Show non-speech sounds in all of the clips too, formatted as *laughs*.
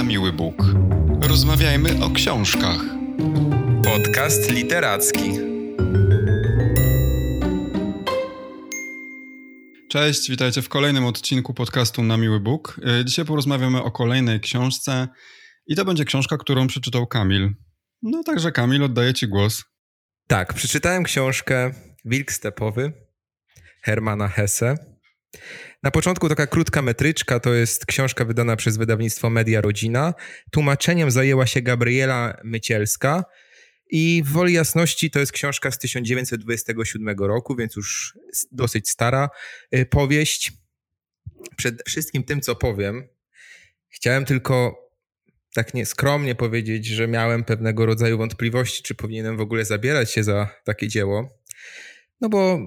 na miły Bóg. Rozmawiajmy o książkach. Podcast literacki. Cześć, witajcie w kolejnym odcinku podcastu Na Miły Bóg. Y, Dzisiaj porozmawiamy o kolejnej książce i to będzie książka, którą przeczytał Kamil. No także Kamil, oddaję ci głos. Tak, przeczytałem książkę Wilk Stepowy Hermana Hesse. Na początku taka krótka metryczka, to jest książka wydana przez wydawnictwo Media Rodzina. Tłumaczeniem zajęła się Gabriela Mycielska i w woli jasności to jest książka z 1927 roku, więc już dosyć stara y, powieść. Przed wszystkim tym, co powiem, chciałem tylko tak nieskromnie powiedzieć, że miałem pewnego rodzaju wątpliwości, czy powinienem w ogóle zabierać się za takie dzieło. No bo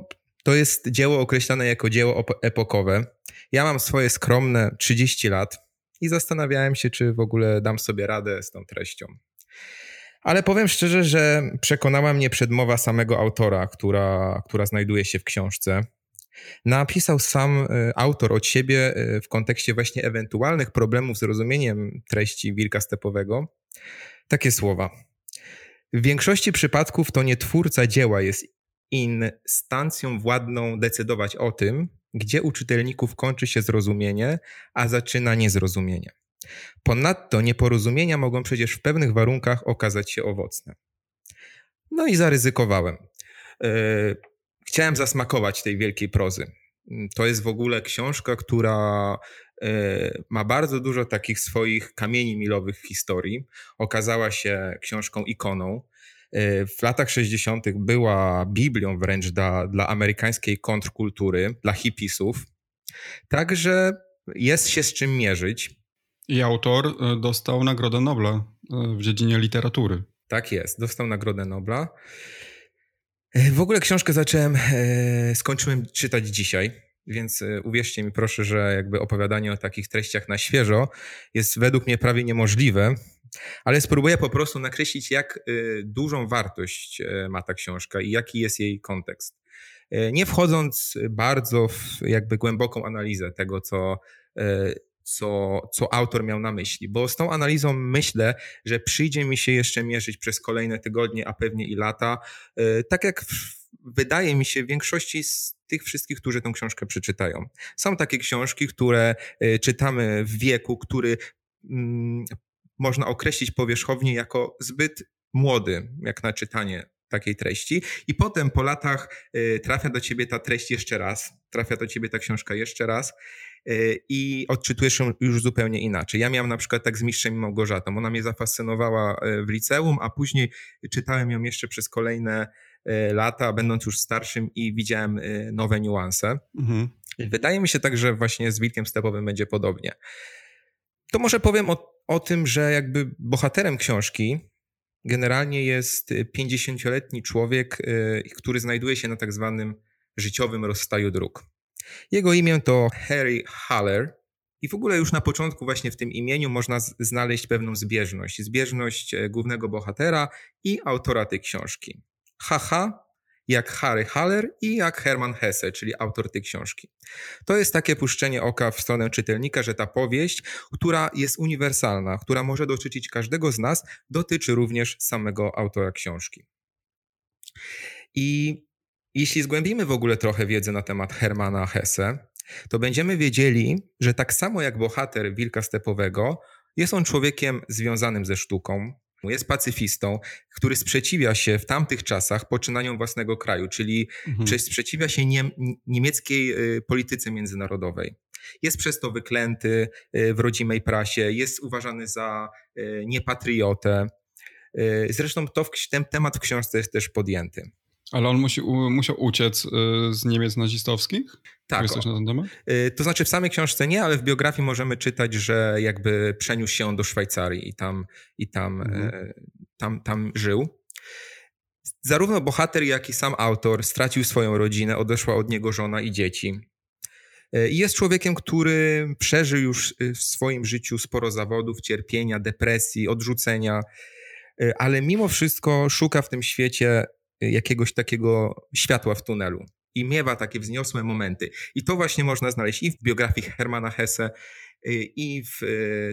to jest dzieło określane jako dzieło epokowe. Ja mam swoje skromne 30 lat i zastanawiałem się, czy w ogóle dam sobie radę z tą treścią. Ale powiem szczerze, że przekonała mnie przedmowa samego autora, która, która znajduje się w książce. Napisał sam e, autor od siebie e, w kontekście właśnie ewentualnych problemów z rozumieniem treści Wilka Stepowego takie słowa. W większości przypadków to nie twórca dzieła jest instancją władną decydować o tym, gdzie u czytelników kończy się zrozumienie, a zaczyna niezrozumienie. Ponadto nieporozumienia mogą przecież w pewnych warunkach okazać się owocne. No i zaryzykowałem. E, chciałem zasmakować tej wielkiej prozy. To jest w ogóle książka, która e, ma bardzo dużo takich swoich kamieni milowych w historii. Okazała się książką ikoną. E, w latach 60. była Biblią wręcz dla, dla amerykańskiej kontrkultury, dla hipisów. Także jest się z czym mierzyć. I autor e, dostał Nagrodę Nobla e, w dziedzinie literatury. Tak jest, dostał Nagrodę Nobla. W ogóle książkę zacząłem, skończyłem czytać dzisiaj, więc uwierzcie mi proszę, że jakby opowiadanie o takich treściach na świeżo jest według mnie prawie niemożliwe, ale spróbuję po prostu nakreślić, jak y, dużą wartość y, ma ta książka i jaki jest jej kontekst. Y, nie wchodząc bardzo w jakby głęboką analizę tego, co, co, co autor miał na myśli, bo z tą analizą myślę, że przyjdzie mi się jeszcze mierzyć przez kolejne tygodnie, a pewnie i lata, tak jak wydaje mi się większości z tych wszystkich, którzy tę książkę przeczytają. Są takie książki, które czytamy w wieku, który mm, można określić powierzchownie jako zbyt młody, jak na czytanie takiej treści. I potem po latach y, trafia do ciebie ta treść jeszcze raz, trafia do ciebie ta książka jeszcze raz y, i odczytujesz ją już zupełnie inaczej. Ja miałem na przykład tak z Mistrzem i Małgorzatą. Ona mnie zafascynowała y, w liceum, a później czytałem ją jeszcze przez kolejne lata, będąc już starszym i widziałem nowe niuanse. Mhm. Wydaje mi się tak, że właśnie z Wilkiem Stepowym będzie podobnie. To może powiem o o tym, że jakby bohaterem książki generalnie jest 50-letni człowiek, y, który znajduje się na tak zwanym życiowym rozstaju dróg. Jego imię to Harry Haller i w ogóle już na początku właśnie w tym imieniu można znaleźć pewną zbieżność. Zbieżność e, głównego bohatera i autora tej książki. Haha jak Harry Haller i jak Hermann Hesse, czyli autor tej książki. To jest takie puszczenie oka w stronę czytelnika, że ta powieść, która jest uniwersalna, która może dotyczyć każdego z nas, dotyczy również samego autora książki. I jeśli zgłębimy w ogóle trochę wiedzy na temat Hermana Hesse, to będziemy wiedzieli, że tak samo jak bohater Wilka Stepowego, jest on człowiekiem związanym ze sztuką, jest pacyfistą, który sprzeciwia się w tamtych czasach poczynaniom własnego kraju, czyli mhm. sprzeciwia się nie, niemieckiej y, polityce międzynarodowej. Jest przez to wyklęty y, w rodzimej prasie, jest uważany za y, niepatriotę. Zresztą to ten temat w książce jest też podjęty. Ale on musi, u, musiał uciec y, z Niemiec nazistowskich? Tak. Coś na ten temat? Y, to znaczy w samej książce nie, ale w biografii możemy czytać, że jakby przeniósł się on do Szwajcarii i tam, i tam, mhm. E, tam, tam żył. Zarówno bohater, jak i sam autor stracił swoją rodzinę, odeszła od niego żona i dzieci. E, I jest człowiekiem, który przeżył już w swoim życiu sporo zawodów, cierpienia, depresji, odrzucenia, e, ale mimo wszystko szuka w tym świecie jakiegoś takiego światła w tunelu i miewa takie wzniosłe momenty. I to właśnie można znaleźć i w biografii Hermana Hesse, i w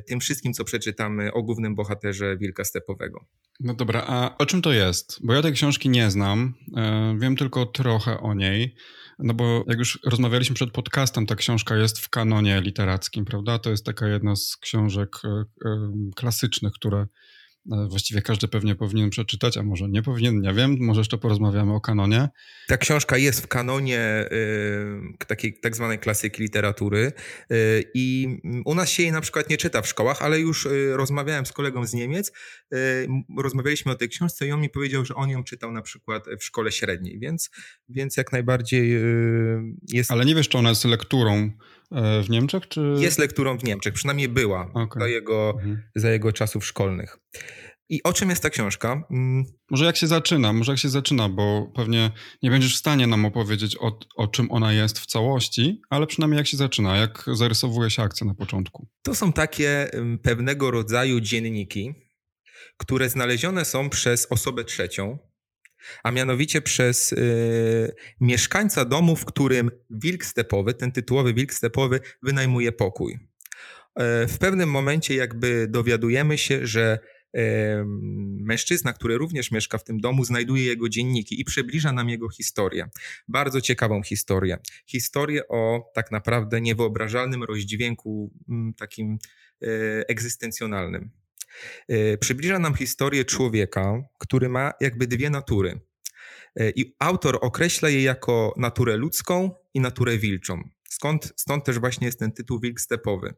tym wszystkim, co przeczytamy o głównym bohaterze Wilka Stepowego. No dobra, a o czym to jest? Bo ja tej książki nie znam, wiem tylko trochę o niej. No bo jak już rozmawialiśmy przed podcastem, ta książka jest w kanonie literackim, prawda? To jest taka jedna z książek klasycznych, które właściwie każdy pewnie powinien przeczytać, a może nie powinien, nie wiem, może jeszcze porozmawiamy o kanonie. Ta książka jest w kanonie y, takiej tak zwanej klasyki literatury y, i u nas się jej na przykład nie czyta w szkołach, ale już y, rozmawiałem z kolegą z Niemiec, y, rozmawialiśmy o tej książce i on mi powiedział, że on ją czytał na przykład w szkole średniej, więc, więc jak najbardziej y, jest... Ale nie wiesz, czy ona jest lekturą w Niemczech? Czy... Jest lekturą w Niemczech, przynajmniej była okay. za, jego, mhm. za jego czasów szkolnych. I o czym jest ta książka? Mm. Może jak się zaczyna, może jak się zaczyna, bo pewnie nie będziesz w stanie nam opowiedzieć o, o czym ona jest w całości, ale przynajmniej jak się zaczyna, jak zarysowuje się akcja na początku. To są takie pewnego rodzaju dzienniki, które znalezione są przez osobę trzecią, a mianowicie przez y, mieszkańca domu, w którym wilk stepowy, ten tytułowy wilk stepowy, wynajmuje pokój. E, w pewnym momencie jakby dowiadujemy się, że e, mężczyzna, który również mieszka w tym domu, znajduje jego dzienniki i przybliża nam jego historię. Bardzo ciekawą historię. Historię o tak naprawdę niewyobrażalnym rozdźwięku takim e, egzystencjonalnym. E, przybliża nam historię człowieka, który ma jakby dwie natury. E, I autor określa je jako naturę ludzką i naturę wilczą. Skąd, stąd też właśnie jest ten tytuł Wilk Stepowy.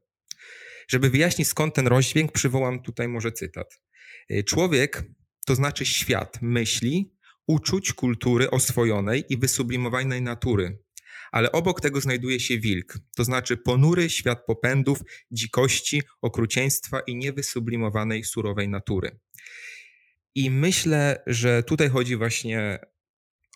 Żeby wyjaśnić skąd ten rozdźwięk, przywołam tutaj może cytat. E, człowiek to znaczy świat myśli, uczuć, kultury oswojonej i wysublimowanej natury, ale obok tego znajduje się wilk, to znaczy ponury świat popędów, dzikości, okrucieństwa i niewysublimowanej surowej natury. I myślę, że tutaj chodzi właśnie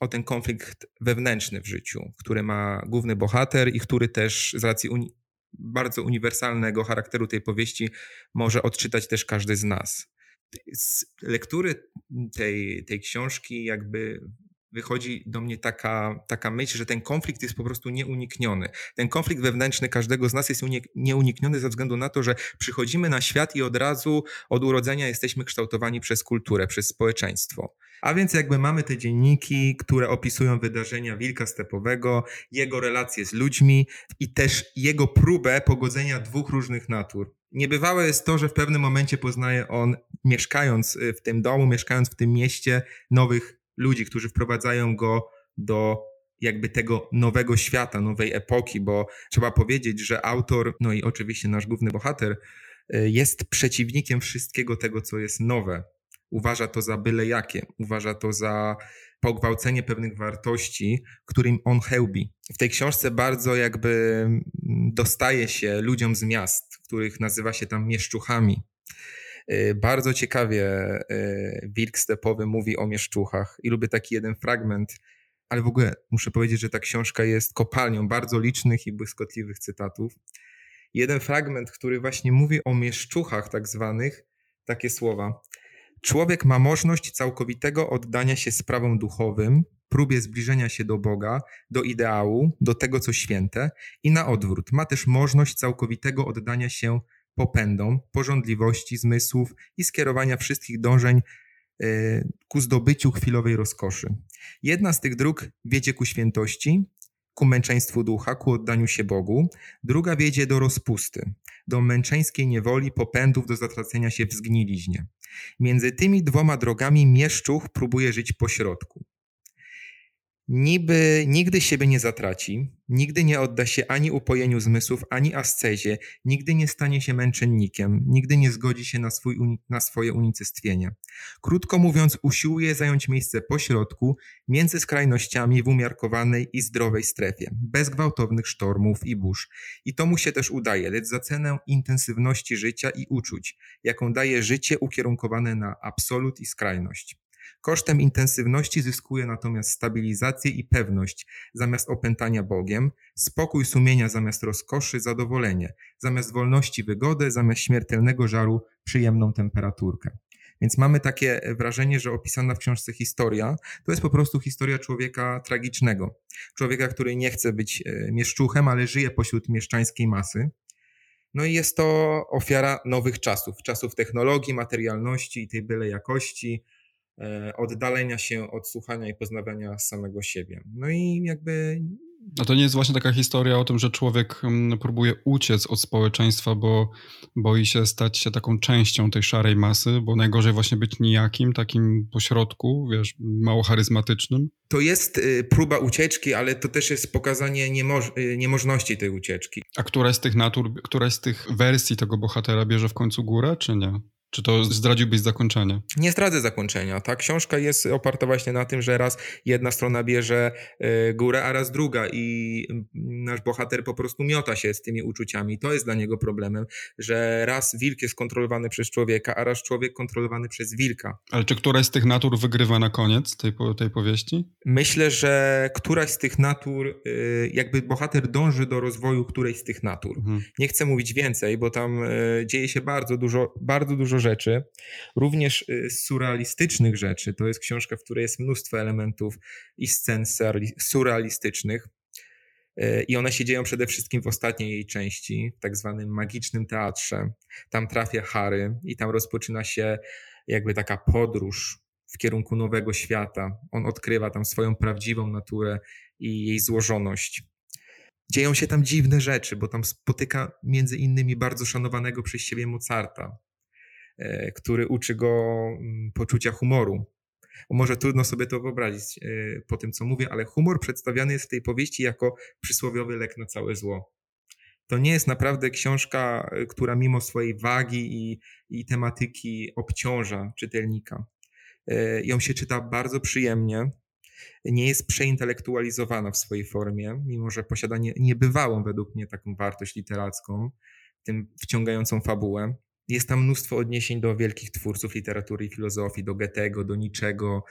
o ten konflikt wewnętrzny w życiu, który ma główny bohater i który też z racji uni bardzo uniwersalnego charakteru tej powieści może odczytać też każdy z nas. Z lektury tej, tej książki jakby wychodzi do mnie taka, taka myśl, że ten konflikt jest po prostu nieunikniony. Ten konflikt wewnętrzny każdego z nas jest nieunikniony ze względu na to, że przychodzimy na świat i od razu od urodzenia jesteśmy kształtowani przez kulturę, przez społeczeństwo. A więc jakby mamy te dzienniki, które opisują wydarzenia wilka stepowego, jego relacje z ludźmi i też jego próbę pogodzenia dwóch różnych natur. Niebywałe jest to, że w pewnym momencie poznaje on, mieszkając w tym domu, mieszkając w tym mieście, nowych ludzi, którzy wprowadzają go do jakby tego nowego świata, nowej epoki, bo trzeba powiedzieć, że autor, no i oczywiście nasz główny bohater, y, jest przeciwnikiem wszystkiego tego, co jest nowe. Uważa to za byle jakie, uważa to za pogwałcenie pewnych wartości, którym on chełbi. W tej książce bardzo jakby mm, dostaje się ludziom z miast, których nazywa się tam mieszczuchami. Y, bardzo ciekawie y, Wilk Stepowy mówi o mieszczuchach i lubię taki jeden fragment, ale w ogóle muszę powiedzieć, że ta książka jest kopalnią bardzo licznych i błyskotliwych cytatów. Jeden fragment, który właśnie mówi o mieszczuchach tak zwanych, takie słowa. Człowiek ma możliwość całkowitego oddania się sprawom duchowym, próbie zbliżenia się do Boga, do ideału, do tego, co święte, i na odwrót. Ma też możliwość całkowitego oddania się popędom, porządliwości zmysłów i skierowania wszystkich dążeń e, ku zdobyciu chwilowej rozkoszy. Jedna z tych dróg wiedzie ku świętości, ku męczeństwu ducha, ku oddaniu się Bogu, druga wiedzie do rozpusty, do męczeńskiej niewoli, popędów, do zatracenia się w zgniliźnie. Między tymi dwoma drogami mieszczuch próbuje żyć pośrodku. Niby nigdy siebie nie zatraci, nigdy nie odda się ani upojeniu zmysłów, ani ascezie, nigdy nie stanie się męczennikiem, nigdy nie zgodzi się na, swój, na swoje unicestwienie. Krótko mówiąc, usiłuje zająć miejsce pośrodku, między skrajnościami w umiarkowanej i zdrowej strefie, bez gwałtownych sztormów i burz. I to mu się też udaje, lecz za cenę intensywności życia i uczuć, jaką daje życie ukierunkowane na absolut i skrajność. Kosztem intensywności zyskuje natomiast stabilizację i pewność zamiast opętania Bogiem, spokój sumienia zamiast rozkoszy, zadowolenie, zamiast wolności wygodę, zamiast śmiertelnego żaru przyjemną temperaturkę. Więc mamy takie wrażenie, że opisana w książce historia to jest po prostu historia człowieka tragicznego. Człowieka, który nie chce być e, mieszczuchem, ale żyje pośród mieszczańskiej masy. No i jest to ofiara nowych czasów, czasów technologii, materialności i tej byle jakości, oddalenia się od słuchania i poznawania samego siebie. No i jakby a to nie jest właśnie taka historia o tym, że człowiek mm, próbuje uciec od społeczeństwa, bo boi się stać się taką częścią tej szarej masy, bo najgorzej właśnie być nijakim, takim pośrodku, wiesz, mało charyzmatycznym? To jest y, próba ucieczki, ale to też jest pokazanie niemoż y, niemożności tej ucieczki. A któraś z tych natur, któraś z tych wersji tego bohatera bierze w końcu górę, czy nie? Czy to zdradziłbyś zakończenie? Nie zdradzę zakończenia. Ta książka jest oparta właśnie na tym, że raz jedna strona bierze y, górę, a raz druga i nasz bohater po prostu miota się z tymi uczuciami. To jest dla niego problemem, że raz wilk jest kontrolowany przez człowieka, a raz człowiek kontrolowany przez wilka. Ale czy któraś z tych natur wygrywa na koniec tej, tej powieści? Myślę, że któraś z tych natur, y, jakby bohater dąży do rozwoju którejś z tych natur. Mhm. Nie chcę mówić więcej, bo tam y, dzieje się bardzo dużo, bardzo dużo rzeczy, również y, surrealistycznych rzeczy. To jest książka, w której jest mnóstwo elementów i scen surrealistycznych. Y, I one się dzieją przede wszystkim w ostatniej jej części, w tak zwanym magicznym teatrze. Tam trafia Harry i tam rozpoczyna się jakby taka podróż w kierunku nowego świata. On odkrywa tam swoją prawdziwą naturę i jej złożoność. Dzieją się tam dziwne rzeczy, bo tam spotyka między innymi bardzo szanowanego przez siebie Mozarta, E, który uczy go mm, poczucia humoru. Może trudno sobie to wyobrazić e, po tym, co mówię, ale humor przedstawiany jest w tej powieści jako przysłowiowy lek na całe zło. To nie jest naprawdę książka, e, która mimo swojej wagi i, i tematyki obciąża czytelnika. Ją się czyta bardzo przyjemnie, nie jest przeintelektualizowana w swojej formie, mimo że posiada niebywałą według mnie taką wartość literacką, tym wciągającą fabułę. Jest tam mnóstwo odniesień do wielkich twórców literatury i filozofii, do Goethego, do Niczego.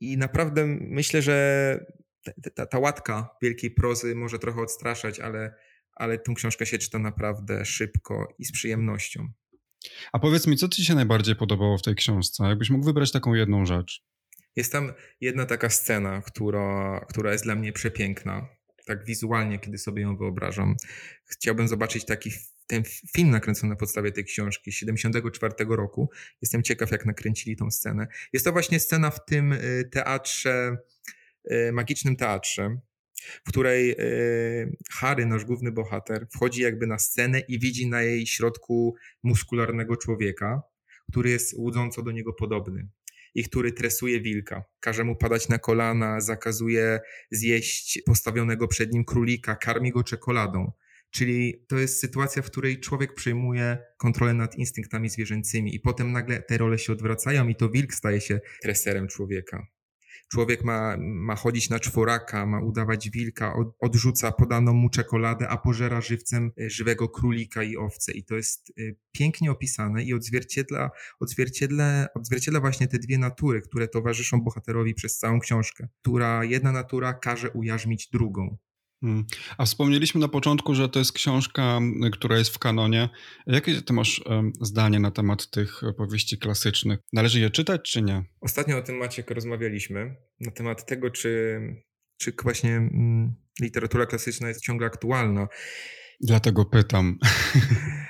I naprawdę myślę, że ta, ta, ta łatka wielkiej prozy może trochę odstraszać, ale, ale tą książkę się czyta naprawdę szybko i z przyjemnością. A powiedz mi, co ci się najbardziej podobało w tej książce? Jakbyś mógł wybrać taką jedną rzecz? Jest tam jedna taka scena, która, która jest dla mnie przepiękna. Tak wizualnie, kiedy sobie ją wyobrażam. Chciałbym zobaczyć taki ten film nakręcony na podstawie tej książki z 74 roku. Jestem ciekaw, jak nakręcili tą scenę. Jest to właśnie scena w tym y, teatrze, y, magicznym teatrze, w której y, Harry, nasz główny bohater, wchodzi jakby na scenę i widzi na jej środku muskularnego człowieka, który jest łudząco do niego podobny i który tresuje wilka. Każe mu padać na kolana, zakazuje zjeść postawionego przed nim królika, karmi go czekoladą. Czyli to jest sytuacja, w której człowiek przejmuje kontrolę nad instynktami zwierzęcymi i potem nagle te role się odwracają i to wilk staje się treserem człowieka. Człowiek ma, ma chodzić na czworaka, ma udawać wilka, od, odrzuca podaną mu czekoladę, a pożera żywcem e, żywego królika i owce. I to jest e, pięknie opisane i odzwierciedla, odzwierciedla, odzwierciedla właśnie te dwie natury, które towarzyszą bohaterowi przez całą książkę. Która jedna natura każe ujarzmić drugą. Hmm. A wspomnieliśmy na początku, że to jest książka, która jest w kanonie. Jakie ty masz zdanie na temat tych powieści klasycznych? Należy je czytać, czy nie? Ostatnio o tym Maciek rozmawialiśmy, na temat tego, czy, czy właśnie mm, literatura klasyczna jest ciągle aktualna. Dlatego pytam. *laughs*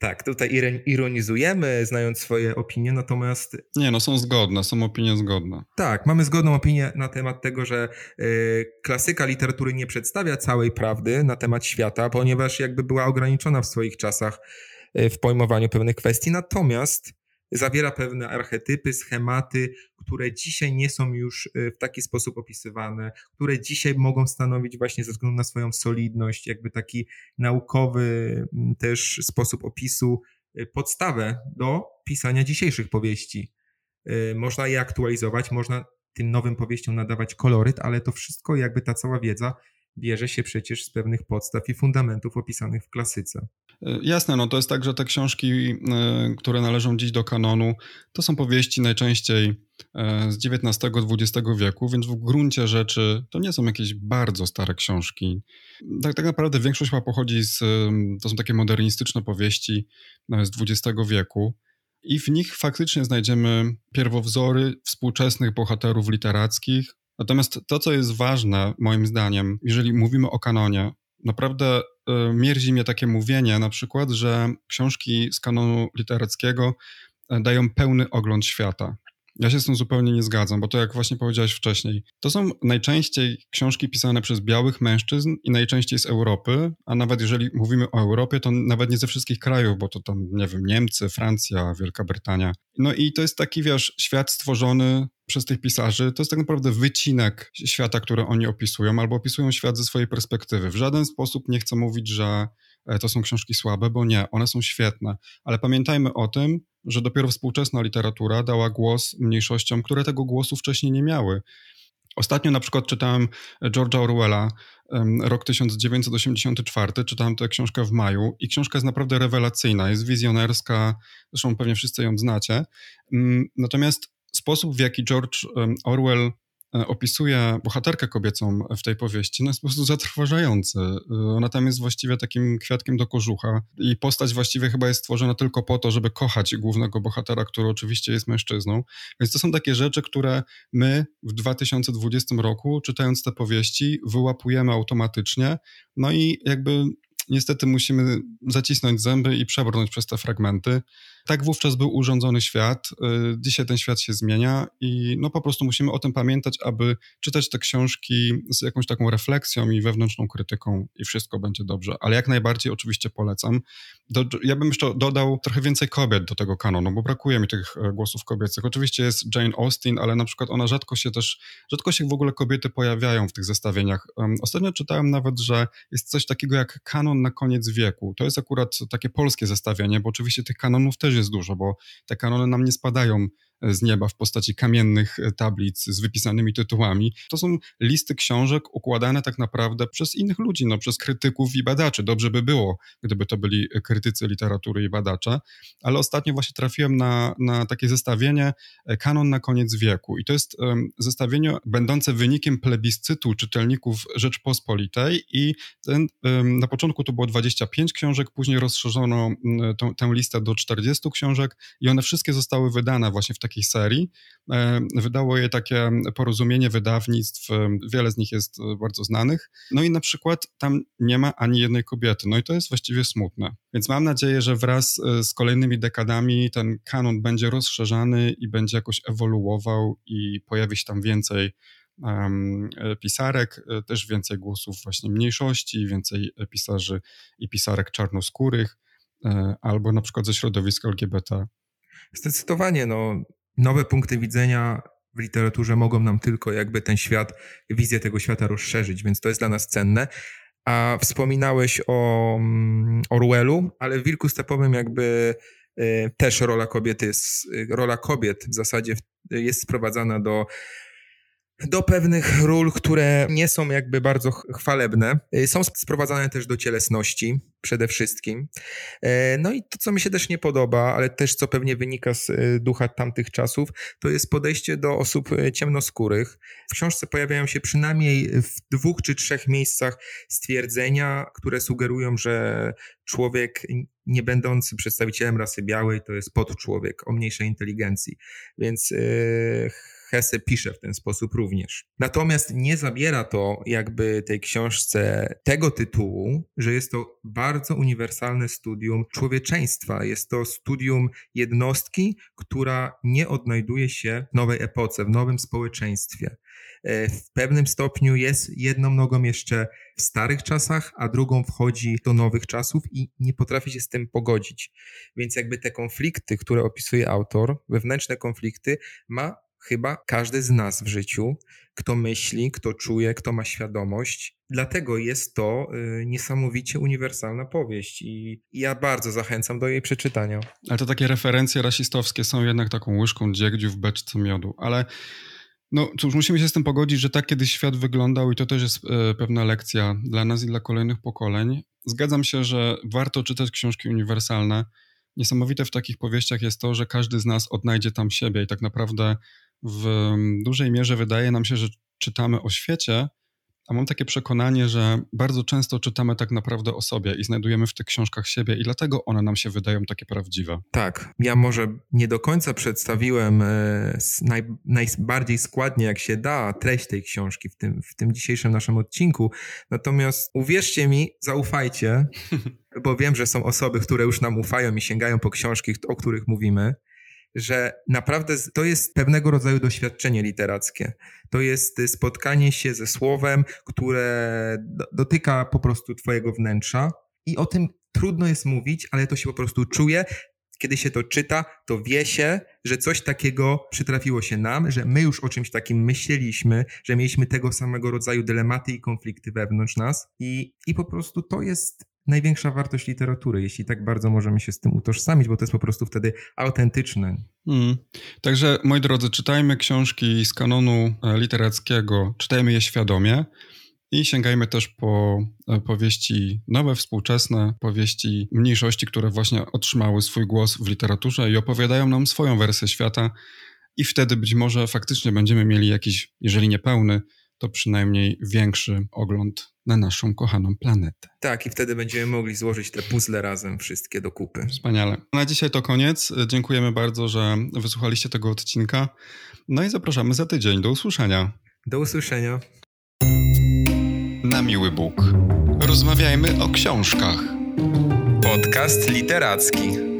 Tak, tutaj ironizujemy, znając swoje opinie, natomiast. Nie, no są zgodne, są opinie zgodne. Tak, mamy zgodną opinię na temat tego, że y, klasyka literatury nie przedstawia całej prawdy na temat świata, ponieważ jakby była ograniczona w swoich czasach y, w pojmowaniu pewnych kwestii. Natomiast zawiera pewne archetypy, schematy, które dzisiaj nie są już y, w taki sposób opisywane, które dzisiaj mogą stanowić właśnie ze względu na swoją solidność, jakby taki naukowy mm, też sposób opisu, y, podstawę do pisania dzisiejszych powieści. Y, można je aktualizować, można tym nowym powieściom nadawać koloryt, ale to wszystko, jakby ta cała wiedza bierze się przecież z pewnych podstaw i fundamentów opisanych w klasyce. E, jasne, no to jest tak, że te książki, e, które należą dziś do kanonu, to są powieści najczęściej e, z XIX-XX wieku, więc w gruncie rzeczy to nie są jakieś bardzo stare książki. Tak, tak naprawdę większość chyba pochodzi z, to są takie modernistyczne powieści z XX wieku. I w nich faktycznie znajdziemy pierwowzory współczesnych bohaterów literackich, Natomiast to, co jest ważne, moim zdaniem, jeżeli mówimy o kanonie, naprawdę e, mierzi mnie takie mówienie na przykład, że książki z kanonu literackiego e, dają pełny ogląd świata. Ja się z tym zupełnie nie zgadzam, bo to jak właśnie powiedziałeś wcześniej, to są najczęściej książki pisane przez białych mężczyzn i najczęściej z Europy, a nawet jeżeli mówimy o Europie, to nawet nie ze wszystkich krajów, bo to tam, nie wiem, Niemcy, Francja, Wielka Brytania. No i to jest taki, wiesz, świat stworzony przez tych pisarzy, to jest tak naprawdę wycinek świata, który oni opisują, albo opisują świat ze swojej perspektywy. W żaden sposób nie chcę mówić, że to są książki słabe, bo nie, one są świetne, ale pamiętajmy o tym, że dopiero współczesna literatura dała głos mniejszościom, które tego głosu wcześniej nie miały. Ostatnio na przykład czytałem George'a Orwella, rok 1984, czytałem tę książkę w maju i książka jest naprawdę rewelacyjna, jest wizjonerska, zresztą pewnie wszyscy ją znacie. Mm, natomiast sposób, w jaki George Orwell E, opisuje bohaterkę kobiecą w tej powieści, no jest po prostu zatrważający. E, ona tam jest właściwie takim kwiatkiem do kożucha i postać właściwie chyba jest stworzona tylko po to, żeby kochać głównego bohatera, który oczywiście jest mężczyzną. Więc to są takie rzeczy, które my w 2020 roku, czytając te powieści, wyłapujemy automatycznie, no i jakby niestety musimy zacisnąć zęby i przebrnąć przez te fragmenty. Tak wówczas był urządzony świat. Y, dzisiaj ten świat się zmienia i no po prostu musimy o tym pamiętać, aby czytać te książki z jakąś taką refleksją i wewnętrzną krytyką i wszystko będzie dobrze. Ale jak najbardziej oczywiście polecam. Do, ja bym jeszcze dodał trochę więcej kobiet do tego kanonu, bo brakuje mi tych e, głosów kobiecych. Oczywiście jest Jane Austen, ale na przykład ona rzadko się też, rzadko się w ogóle kobiety pojawiają w tych zestawieniach. Ostatnio czytałem nawet, że jest coś takiego jak kanon na koniec wieku. To jest akurat takie polskie zestawienie, bo oczywiście tych kanonów też jest dużo, bo te kanony nam nie spadają z nieba w postaci kamiennych e, tablic z wypisanymi tytułami. To są listy książek układane tak naprawdę przez innych ludzi, no, przez krytyków i badaczy. Dobrze by było, gdyby to byli krytycy literatury i badacze, ale ostatnio właśnie trafiłem na, na takie zestawienie e, Kanon na koniec wieku i to jest um, zestawienie będące wynikiem plebiscytu czytelników Rzeczpospolitej i ten, um, na początku to było 25 książek, później rozszerzono um, tę listę do 40 książek i one wszystkie zostały wydane właśnie w takiej takiej serii. E, wydało je takie porozumienie wydawnictw, e, wiele z nich jest e, bardzo znanych. No i na przykład tam nie ma ani jednej kobiety. No i to jest właściwie smutne. Więc mam nadzieję, że wraz z kolejnymi dekadami ten kanon będzie rozszerzany i będzie jakoś ewoluował i pojawi się tam więcej pisarek, też więcej głosów właśnie mniejszości, więcej pisarzy i pisarek czarnoskórych, albo na przykład ze środowiska LGBT. Zdecydowanie, no, nowe punkty widzenia w literaturze mogą nam tylko jakby ten świat, wizję tego świata rozszerzyć, więc to jest dla nas cenne. A wspominałeś o mm, Orwellu, ale w Wilku Stepowym jakby y, też rola kobiety jest, y, rola kobiet w zasadzie jest sprowadzana do do pewnych ról, które nie są jakby bardzo chwalebne. Y, są sprowadzane też do cielesności przede wszystkim. E, no i to, co mi się też nie podoba, ale też co pewnie wynika z y, ducha tamtych czasów, to jest podejście do osób y, ciemnoskórych. W książce pojawiają się przynajmniej w dwóch czy trzech miejscach stwierdzenia, które sugerują, że człowiek nie będący przedstawicielem rasy białej to jest podczłowiek o mniejszej inteligencji. Więc yy, Hesse pisze w ten sposób również. Natomiast nie zabiera to jakby tej książce tego tytułu, że jest to bardzo uniwersalne studium człowieczeństwa. Jest to studium jednostki, która nie odnajduje się w nowej epoce, w nowym społeczeństwie. E, w pewnym stopniu jest jedną nogą jeszcze w starych czasach, a drugą wchodzi do nowych czasów i nie potrafi się z tym pogodzić. Więc jakby te konflikty, które opisuje autor, wewnętrzne konflikty, ma chyba każdy z nas w życiu, kto myśli, kto czuje, kto ma świadomość. Dlatego jest to y, niesamowicie uniwersalna powieść i, ja bardzo zachęcam do jej przeczytania. Ale to takie referencje rasistowskie są jednak taką łyżką dziegdziu w beczce miodu, ale no cóż, musimy się z tym pogodzić, że tak kiedyś świat wyglądał i to też jest e, pewna lekcja dla nas i dla kolejnych pokoleń. Zgadzam się, że warto czytać książki uniwersalne. Niesamowite w takich powieściach jest to, że każdy z nas odnajdzie tam siebie i tak naprawdę w dużej mierze wydaje nam się, że czytamy o świecie, a mam takie przekonanie, że bardzo często czytamy tak naprawdę o sobie i znajdujemy w tych książkach siebie i dlatego one nam się wydają takie prawdziwe. Tak, ja może nie do końca przedstawiłem e, naj, najbardziej składnie jak się da treść tej książki w tym, w tym dzisiejszym naszym odcinku, natomiast uwierzcie mi, zaufajcie, *laughs* bo wiem, że są osoby, które już nam ufają i sięgają po książki, o których mówimy, że naprawdę to jest pewnego rodzaju doświadczenie literackie. To jest spotkanie się ze słowem, które dotyka po prostu Twojego wnętrza i o tym trudno jest mówić, ale to się po prostu czuje. Kiedy się to czyta, to wie się, że coś takiego przytrafiło się nam, że my już o czymś takim myśleliśmy, że mieliśmy tego samego rodzaju dylematy i konflikty wewnątrz nas i, i po prostu to jest największa wartość literatury, jeśli tak bardzo możemy się z tym utożsamić, bo to jest po prostu wtedy autentyczne. Mm. Także, moi drodzy, czytajmy książki z kanonu e, literackiego, czytajmy je świadomie i sięgajmy też po e, powieści nowe, współczesne, powieści mniejszości, które właśnie otrzymały swój głos w literaturze i opowiadają nam swoją wersję świata. I wtedy być może faktycznie będziemy mieli jakiś, jeżeli nie pełny, to przynajmniej większy ogląd na naszą kochaną planetę. Tak, i wtedy będziemy mogli złożyć te puzzle razem, wszystkie do kupy. Wspaniale. Na dzisiaj to koniec. Dziękujemy bardzo, że wysłuchaliście tego odcinka. No i zapraszamy za tydzień. Do usłyszenia. Do usłyszenia. Na miły Bóg. Rozmawiajmy o książkach. Podcast literacki.